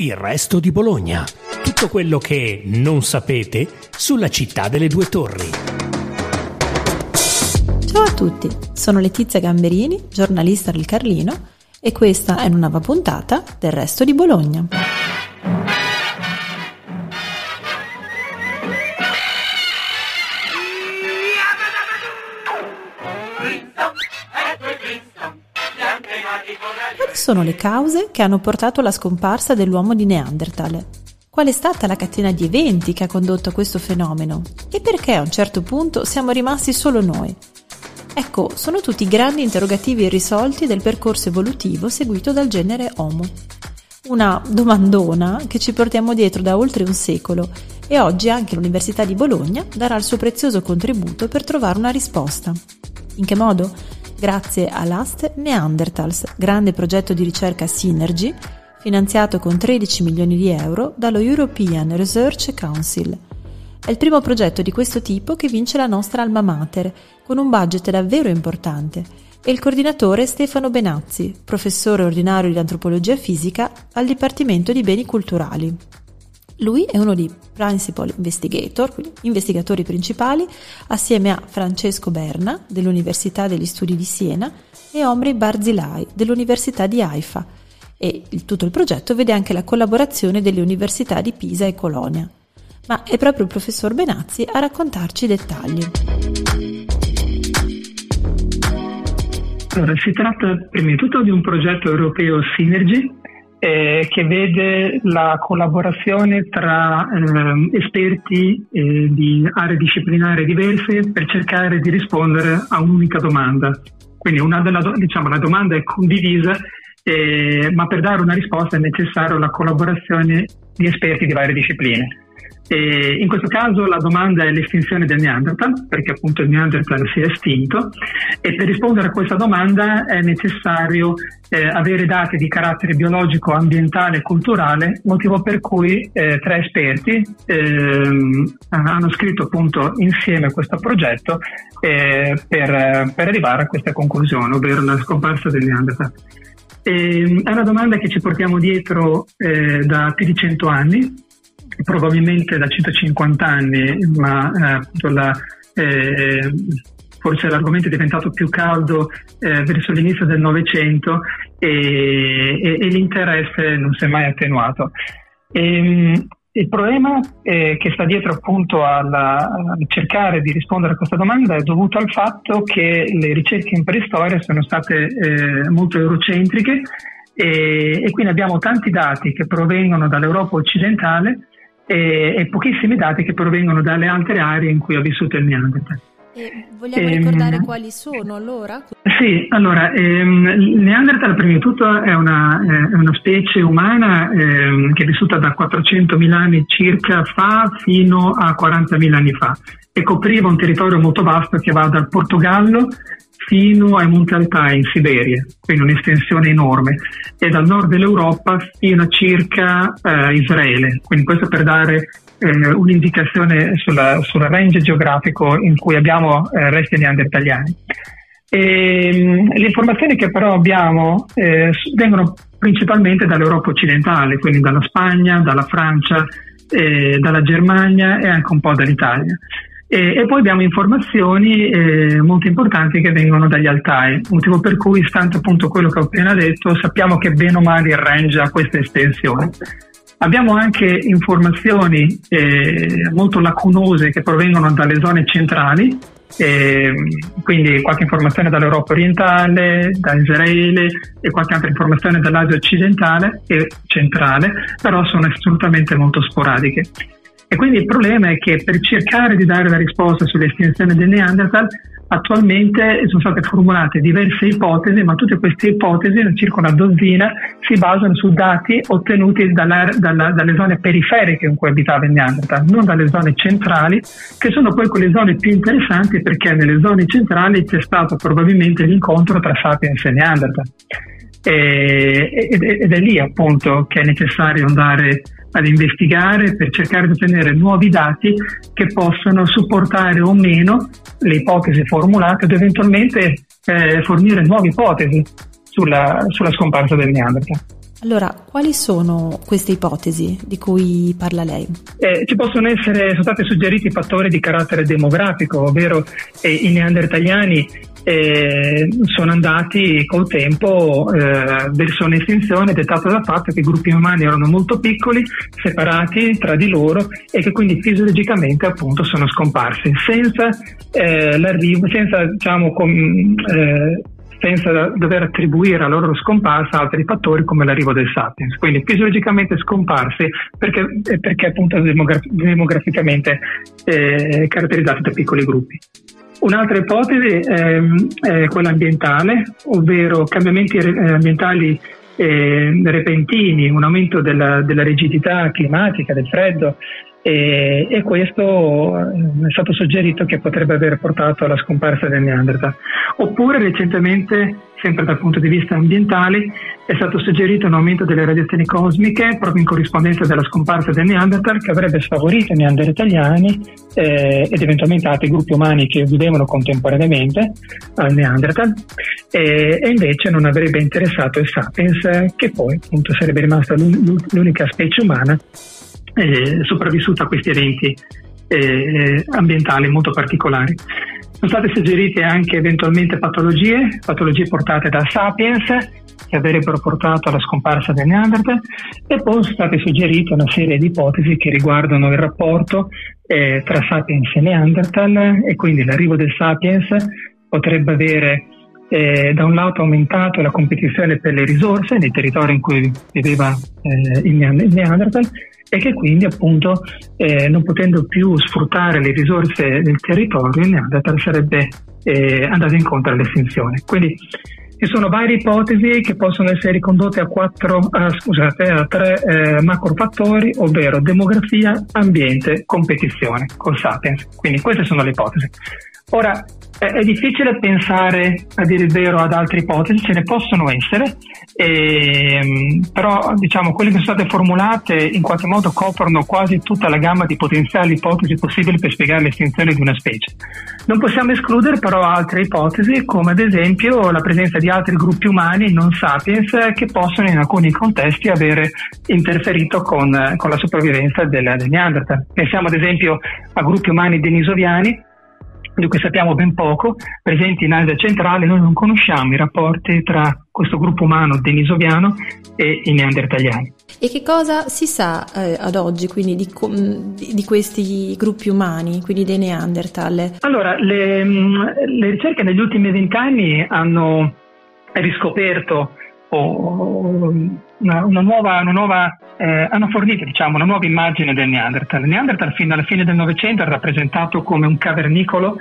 Il resto di Bologna. Tutto quello che non sapete sulla città delle due torri. Ciao a tutti, sono Letizia Gamberini, giornalista del Carlino, e questa è una nuova puntata del resto di Bologna. Sono le cause che hanno portato alla scomparsa dell'uomo di Neanderthal? Qual è stata la catena di eventi che ha condotto a questo fenomeno? E perché a un certo punto siamo rimasti solo noi? Ecco, sono tutti grandi interrogativi irrisolti del percorso evolutivo seguito dal genere Homo. Una domandona che ci portiamo dietro da oltre un secolo e oggi anche l'Università di Bologna darà il suo prezioso contributo per trovare una risposta. In che modo? Grazie all'AST Neanderthals, grande progetto di ricerca Synergy, finanziato con 13 milioni di euro dallo European Research Council. È il primo progetto di questo tipo che vince la nostra alma mater, con un budget davvero importante, e il coordinatore Stefano Benazzi, professore ordinario di antropologia fisica al Dipartimento di Beni Culturali. Lui è uno dei principal investigator, quindi investigatori principali, assieme a Francesco Berna dell'Università degli Studi di Siena e Omri Barzilai dell'Università di Haifa e il, tutto il progetto vede anche la collaborazione delle università di Pisa e Colonia. Ma è proprio il professor Benazzi a raccontarci i dettagli. Allora, si tratta prima di tutto di un progetto europeo Synergy eh, che vede la collaborazione tra eh, esperti eh, di aree disciplinari diverse per cercare di rispondere a un'unica domanda. Quindi una della, diciamo, la domanda è condivisa, eh, ma per dare una risposta è necessaria la collaborazione di esperti di varie discipline. E in questo caso la domanda è l'estinzione del Neanderthal, perché appunto il Neanderthal si è estinto e per rispondere a questa domanda è necessario eh, avere dati di carattere biologico, ambientale e culturale, motivo per cui eh, tre esperti eh, hanno scritto appunto insieme questo progetto eh, per, per, arrivare a questa conclusione, ovvero la scomparsa del Neanderthal. E, è una domanda che ci portiamo dietro eh, da più di 100 anni probabilmente da 150 anni, ma eh, la, eh, forse l'argomento è diventato più caldo eh, verso l'inizio del Novecento e, e, e, l'interesse non si è mai attenuato. E, ehm, il problema eh, che sta dietro appunto alla, a cercare di rispondere a questa domanda è dovuto al fatto che le ricerche in preistoria sono state eh, molto eurocentriche e, e, quindi abbiamo tanti dati che provengono dall'Europa occidentale e, e pochissimi dati che provengono dalle altre aree in cui ha vissuto il Neanderthal. E vogliamo ehm, ricordare quali sono allora? Sì, allora, ehm, il Neanderthal prima di tutto è una, è una specie umana ehm, che è vissuta da 400.000 anni circa fa fino a 40.000 anni fa e copriva un territorio molto vasto che va dal Portogallo fino ai Monti Altai in Siberia, quindi un'estensione enorme, e dal nord dell'Europa fino a circa eh, Israele. Quindi questo per dare eh, un'indicazione sulla, sul range geografico in cui abbiamo eh, resti neandertaliani. E, ehm, le informazioni che però abbiamo eh, vengono principalmente dall'Europa occidentale, quindi dalla Spagna, dalla Francia, eh, dalla Germania e anche un po' dall'Italia. E, e poi abbiamo informazioni eh, molto importanti che vengono dagli altai, motivo per cui, stante appunto quello che ho appena detto, sappiamo che bene o male il range ha questa estensione. Abbiamo anche informazioni eh, molto lacunose che provengono dalle zone centrali, eh, quindi qualche informazione dall'Europa orientale, da Israele e qualche altra informazione dall'Asia occidentale e centrale, però sono assolutamente molto sporadiche. E quindi il problema è che per cercare di dare la risposta sull'estinzione del Neanderthal, attualmente sono state formulate diverse ipotesi, ma tutte queste ipotesi, circa una dozzina, si basano su dati ottenuti dalla, dalla, dalle zone periferiche in cui abitava il Neanderthal, non dalle zone centrali, che sono poi quelle zone più interessanti perché nelle zone centrali c'è stato probabilmente l'incontro tra Sapiens e Neanderthal. ed è lì appunto che è necessario andare ad investigare per cercare di ottenere nuovi dati che possano supportare o meno le ipotesi formulate ed eventualmente eh, fornire nuove ipotesi sulla, sulla scomparsa del Neanderthal. Allora, quali sono queste ipotesi di cui parla lei? Eh, ci possono essere, sono stati suggeriti fattori di carattere demografico, ovvero eh, i neandertaliani eh, sono andati col tempo eh, verso un'estinzione dettata dal fatto che i gruppi umani erano molto piccoli, separati tra di loro e che quindi fisiologicamente appunto sono scomparsi senza eh, l'arrivo, senza diciamo com, eh, senza dover attribuire alla loro scomparsa altri fattori come l'arrivo del sapiens. Quindi fisiologicamente scomparsi perché, perché appunto demograf- demograficamente eh, caratterizzati da piccoli gruppi. Un'altra ipotesi è quella ambientale, ovvero cambiamenti eh, ambientali eh, repentini, un aumento della, della rigidità climatica, del freddo, e, e, questo eh, è stato suggerito che potrebbe aver portato alla scomparsa del Neanderthal. Oppure recentemente, sempre dal punto di vista ambientale, è stato suggerito un aumento delle radiazioni cosmiche proprio in corrispondenza della scomparsa del Neanderthal che avrebbe sfavorito i neandertaliani eh, ed eventualmente altri gruppi umani che vivevano contemporaneamente al Neanderthal e, e invece non avrebbe interessato il Sapiens che poi appunto sarebbe rimasta l'unica specie umana eh, sopravvissuta a questi eventi eh, ambientali molto particolari. Sono state suggerite anche eventualmente patologie, patologie portate da sapiens che avrebbero portato alla scomparsa del Neanderthal e poi sono state suggerite una serie di ipotesi che riguardano il rapporto eh, tra sapiens e Neanderthal e quindi l'arrivo del sapiens potrebbe avere eh, da un lato aumentato la competizione per le risorse nei territori in cui viveva eh, il Neanderthal e che quindi appunto eh, non potendo più sfruttare le risorse del territorio il Neanderthal sarebbe eh, andato incontro all'estinzione. Quindi ci sono varie ipotesi che possono essere ricondotte a, quattro, uh, scusate, a tre eh, macrofattori, ovvero demografia, ambiente, competizione col sapiens. Quindi queste sono le ipotesi. Ora, è difficile pensare, a dire il vero, ad altre ipotesi, ce ne possono essere, e, però diciamo quelle che sono state formulate in qualche modo coprono quasi tutta la gamma di potenziali ipotesi possibili per spiegare l'estinzione di una specie. Non possiamo escludere però altre ipotesi, come ad esempio la presenza di altri gruppi umani non sapiens che possono in alcuni contesti avere interferito con, con la sopravvivenza del, del Neanderthal. Pensiamo ad esempio a gruppi umani denisoviani di cui sappiamo ben poco, presenti in Asia centrale, noi non conosciamo i rapporti tra questo gruppo umano denisoviano e i neandertaliani. E che cosa si sa eh, ad oggi quindi di, di, questi gruppi umani, quindi dei Neanderthal? Allora, le, le ricerche negli ultimi vent'anni hanno riscoperto o una, una nuova, una nuova eh, hanno fornito diciamo, una nuova immagine del Neanderthal. Il Neanderthal fino alla fine del Novecento è rappresentato come un cavernicolo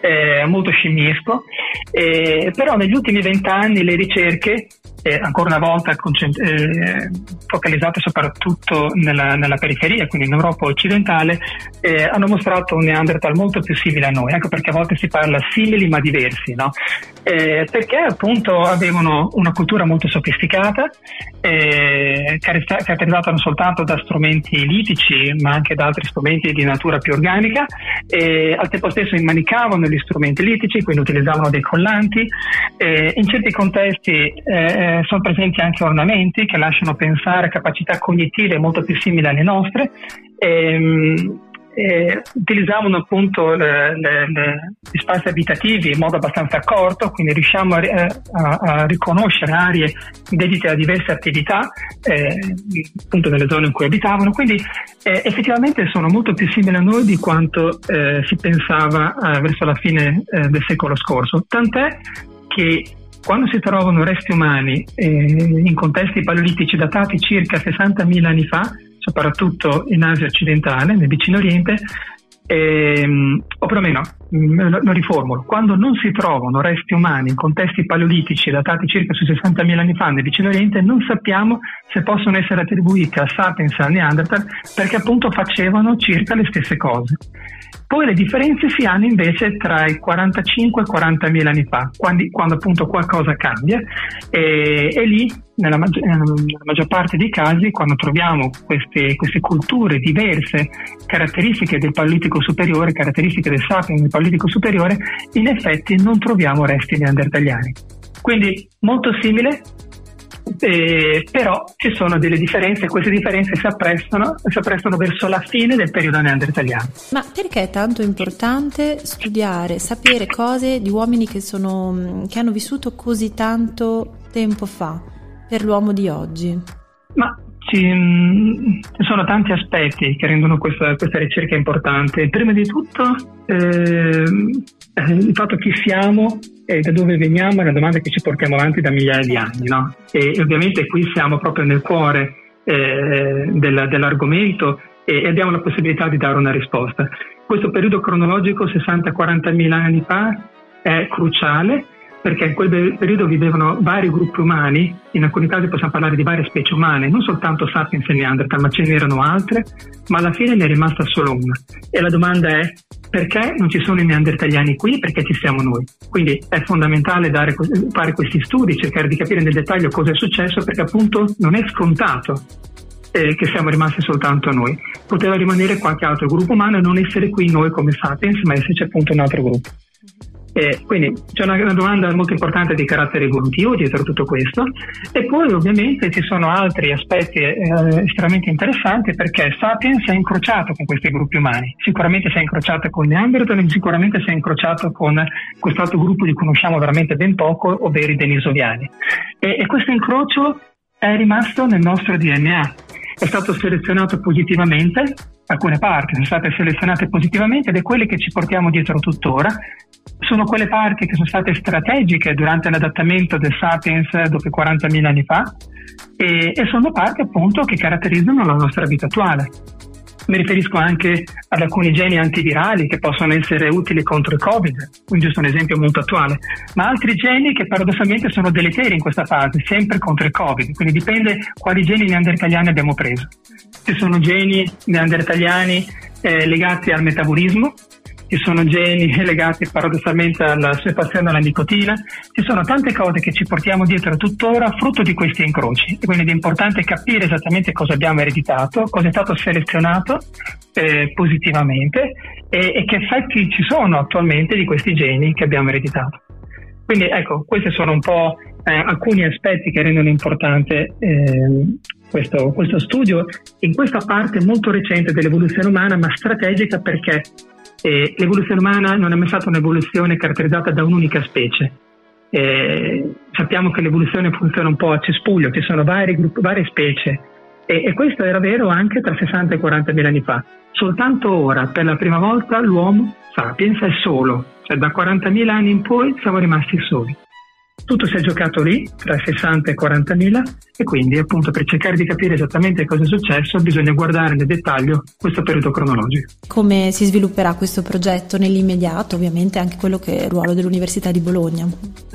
eh, molto scimmiesco, eh, però negli ultimi vent'anni le ricerche eh, ancora una volta concent- eh, focalizzate soprattutto nella, nella, periferia, quindi in Europa occidentale, eh, hanno mostrato un Neanderthal molto più simile a noi, ecco perché a volte si parla simili ma diversi, no? eh, perché appunto avevano una cultura molto sofisticata, caratterizzata non soltanto da strumenti litici ma anche da altri strumenti di natura più organica, e al tempo stesso immanicavano gli strumenti litici, quindi utilizzavano dei collanti, in certi contesti eh, eh, sono presenti anche ornamenti che lasciano pensare a capacità cognitive molto più simili alle nostre. Ehm, e utilizzavano appunto le, le, le, gli spazi abitativi in modo abbastanza accorto, quindi riusciamo a, a, a riconoscere aree dedite a diverse attività eh, appunto nelle zone in cui abitavano, quindi eh, effettivamente sono molto più simili a noi di quanto eh, si pensava eh, verso la fine eh, del secolo scorso, tant'è che quando si trovano resti umani eh, in contesti paleolitici datati circa 60.000 anni fa, soprattutto in Asia occidentale, nel vicino Oriente, ehm, o perlomeno mm, lo, lo riformulo, quando non si trovano resti umani in contesti paleolitici datati circa su 60.000 anni fa nel vicino Oriente, non sappiamo se possono essere attribuiti a Sapiens e a Neanderthal perché appunto facevano circa le stesse cose. Poi le differenze si hanno invece tra i 45 e i 40 mila anni fa, quando, quando, appunto qualcosa cambia e, e lì nella, maggi- nella, maggior parte dei casi quando troviamo queste, queste, culture diverse, caratteristiche del paleolitico superiore, caratteristiche del sapiens del paleolitico superiore, in effetti non troviamo resti neandertaliani. Quindi molto simile, eh, però ci sono delle differenze e queste differenze si apprestano, si apprestano verso la fine del periodo neandertaliano. Ma perché è tanto importante studiare, sapere cose di uomini che, sono, che hanno vissuto così tanto tempo fa per l'uomo di oggi? Ma ci, mm, sono tanti aspetti che rendono questa, questa ricerca importante. Prima di tutto eh, il fatto chi siamo e da dove veniamo è una domanda che ci portiamo avanti da migliaia di anni. No? E, ovviamente qui siamo proprio nel cuore eh, del, dell'argomento e, e abbiamo la possibilità di dare una risposta. Questo periodo cronologico, 60-40 mila anni fa, è cruciale perché in quel periodo vivevano vari gruppi umani, in alcuni casi possiamo parlare di varie specie umane, non soltanto Sapiens e Neanderthal, ma ce n'erano altre, ma alla fine ne è rimasta solo una. E la domanda è perché non ci sono i neandertaliani qui? Perché ci siamo noi. Quindi è fondamentale dare, fare questi studi, cercare di capire nel dettaglio cosa è successo, perché appunto non è scontato eh, che siamo rimasti soltanto noi. Poteva rimanere qualche altro gruppo umano e non essere qui noi come Sapiens, ma esserci appunto un altro gruppo. Eh, quindi c'è una, una, domanda molto importante di carattere evolutivo dietro tutto questo. E poi ovviamente ci sono altri aspetti eh, estremamente interessanti perché Sapiens è incrociato con questi gruppi umani, sicuramente si è incrociato con Neanderthal sicuramente si è incrociato con quest'altro gruppo di cui conosciamo veramente ben poco, ovvero i denisoviani. E, e questo incrocio è rimasto nel nostro DNA, è stato selezionato positivamente alcune parti sono state selezionate positivamente ed è quelle che ci portiamo dietro tuttora. Sono quelle parti che sono state strategiche durante l'adattamento del Sapiens dopo 40.000 anni fa e, e sono parti appunto che caratterizzano la nostra vita attuale. Mi riferisco anche ad alcuni geni antivirali che possono essere utili contro il Covid, quindi giusto un esempio molto attuale, ma altri geni che paradossalmente sono deleteri in questa fase, sempre contro il Covid, quindi dipende quali geni neandertaliani abbiamo preso. Ci sono geni neandertaliani eh, legati al metabolismo, ci sono geni legati paradossalmente alla separazione alla nicotina, ci sono tante cose che ci portiamo dietro tuttora frutto di questi incroci. E quindi è importante capire esattamente cosa abbiamo ereditato, cosa è stato selezionato eh, positivamente e, e che effetti ci sono attualmente di questi geni che abbiamo ereditato. Quindi ecco, questi sono un po' eh, alcuni aspetti che rendono importante eh, questo, questo, studio. In questa parte molto recente dell'evoluzione umana, ma strategica perché eh, l'evoluzione umana non è mai stata un'evoluzione caratterizzata da un'unica specie. Eh, sappiamo che l'evoluzione funziona un po' a cespuglio, ci sono vari gruppi, varie specie e, e, questo era vero anche tra 60 e 40 mila anni fa. Soltanto ora, per la prima volta, l'uomo sapiens è solo, cioè da 40.000 anni in poi siamo rimasti soli. Tutto si è giocato lì, tra i 60 e i 40 mila, e quindi appunto per cercare di capire esattamente cosa è successo bisogna guardare nel dettaglio questo periodo cronologico. Come si svilupperà questo progetto nell'immediato, ovviamente anche quello che è il ruolo dell'Università di Bologna?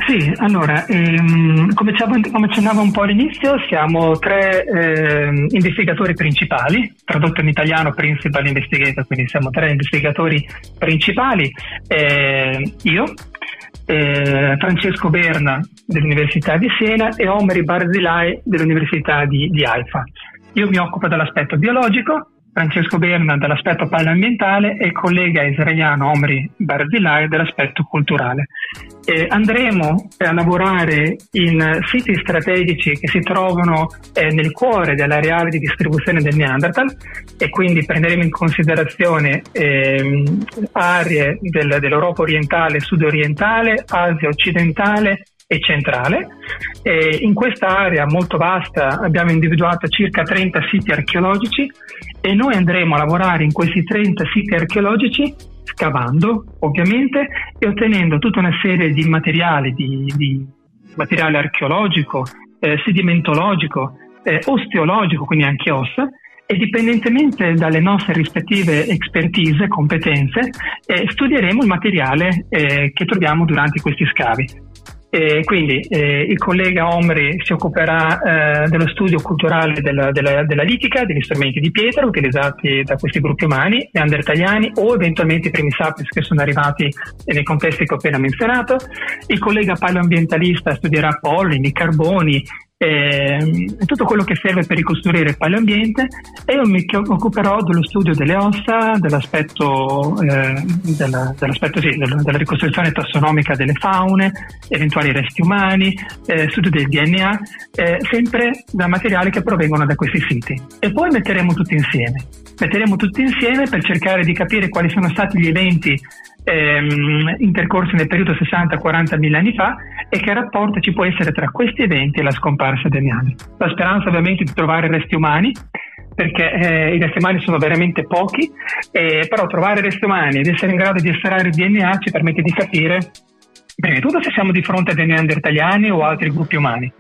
Sì, allora, ehm, come, accennavo un po' all'inizio, siamo tre eh, investigatori principali, tradotto in italiano Principal Investigator, quindi siamo tre investigatori principali, eh, io, eh, Francesco Berna dell'Università di Siena e Omeri Barzilai dell'Università di, di Haifa. Io mi occupo dell'aspetto biologico, Francesco Berna dell'aspetto paleoambientale e collega israeliano Omri Barzilai dell'aspetto culturale. Eh, andremo a lavorare in siti strategici che si trovano eh, nel cuore dell'areale di distribuzione del Neanderthal e quindi prenderemo in considerazione eh, aree del, dell'Europa orientale, sud-orientale, Asia occidentale e centrale. E in questa area molto vasta abbiamo individuato circa 30 siti archeologici e noi andremo a lavorare in questi 30 siti archeologici scavando ovviamente e ottenendo tutta una serie di materiali, di, di materiale archeologico, eh, sedimentologico, eh, osteologico, quindi anche ossa, e dipendentemente dalle nostre rispettive expertise, competenze, eh, studieremo il materiale eh, che troviamo durante questi scavi. E quindi eh, il collega Omri si occuperà eh, dello studio culturale della, della, della, litica, degli strumenti di pietra utilizzati da questi gruppi umani, neandertaliani o eventualmente i primi sapiens che sono arrivati nei contesti che ho appena menzionato. Il collega paleoambientalista studierà pollini, carboni, eh, tutto quello che serve per ricostruire il paleoambiente e io mi occuperò dello studio delle ossa, dell'aspetto, eh, della, dell'aspetto sì, della, della, ricostruzione tassonomica delle faune, eventuali resti umani, eh, studio del DNA, eh, sempre da materiali che provengono da questi siti. E poi metteremo tutti insieme. Metteremo tutti insieme per cercare di capire quali sono stati gli eventi ehm, intercorsi nel periodo 60-40 mila anni fa e che rapporto ci può essere tra questi eventi e la scomparsa degli anni. La speranza ovviamente di trovare resti umani perché eh, i resti umani sono veramente pochi, eh, però trovare resti umani ed essere in grado di estrarre il DNA ci permette di capire prima di tutto se siamo di fronte a dei neandertaliani o altri gruppi umani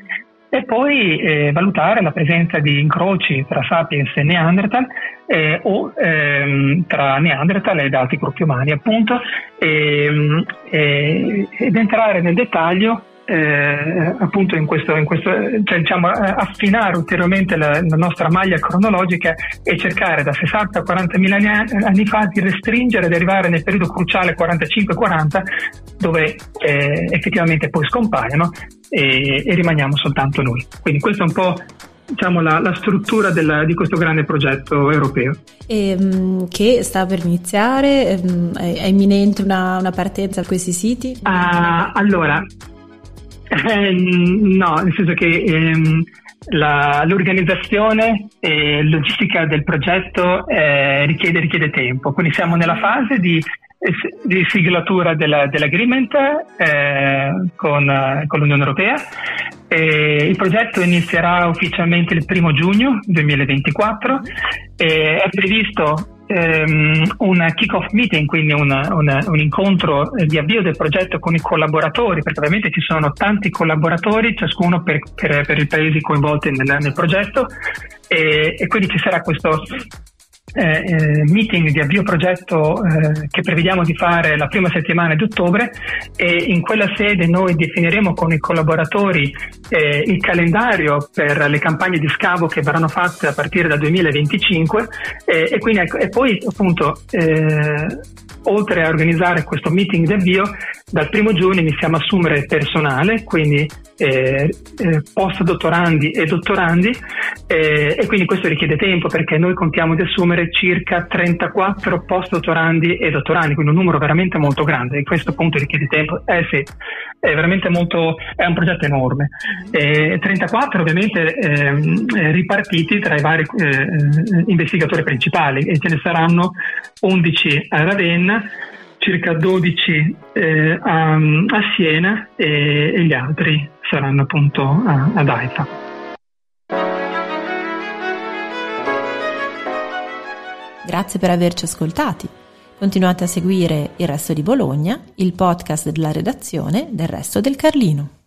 e poi eh, valutare la presenza di incroci tra sapiens e Neanderthal eh, o ehm, tra Neanderthal ed altri gruppi umani appunto e, ehm, e, ed entrare nel dettaglio eh, appunto in questo, in questo cioè, diciamo, affinare ulteriormente la, la, nostra maglia cronologica e cercare da 60 a 40 mila anni fa di restringere ed arrivare nel periodo cruciale 45-40 dove eh, effettivamente poi scompaiono e, e, rimaniamo soltanto noi. Quindi questo è un po' diciamo, la, la, struttura della, di questo grande progetto europeo. E, um, che sta per iniziare? Um, è, è, imminente una, una, partenza a questi siti? Uh, allora, eh, no, nel senso che ehm, la, l'organizzazione e logistica del progetto eh, richiede, richiede, tempo, quindi siamo nella fase di, di siglatura della, dell'agreement eh, con, con, l'Unione Europea. E il progetto inizierà ufficialmente il primo giugno 2024 e è previsto ehm, un kick-off meeting, quindi una, una, un incontro di avvio del progetto con i collaboratori, perché ovviamente ci sono tanti collaboratori, ciascuno per, per, per i paesi coinvolti nel, nel progetto, e, e, quindi ci sarà questo eh, eh, meeting di avvio progetto eh, che prevediamo di fare la prima settimana di ottobre e in quella sede noi definiremo con i collaboratori eh, il calendario per le campagne di scavo che verranno fatte a partire dal 2025 e, quindi, ecco, e poi appunto eh, oltre a organizzare questo meeting di avvio, dal primo giugno iniziamo a assumere personale, quindi eh, eh, post dottorandi e dottorandi, eh, e quindi questo richiede tempo perché noi contiamo di assumere circa 34 post dottorandi e dottorandi, quindi un numero veramente molto grande, e questo appunto richiede tempo. Eh sì, è veramente molto, è un progetto enorme. 34 ovviamente ehm, ripartiti tra i vari eh, investigatori principali e ce ne saranno 11 a Ravenna circa 12 eh, a, a, Siena e, e, gli altri saranno appunto a, ad Haifa. Grazie per averci ascoltati. Continuate a seguire Il Resto di Bologna, il podcast della redazione del Resto del Carlino.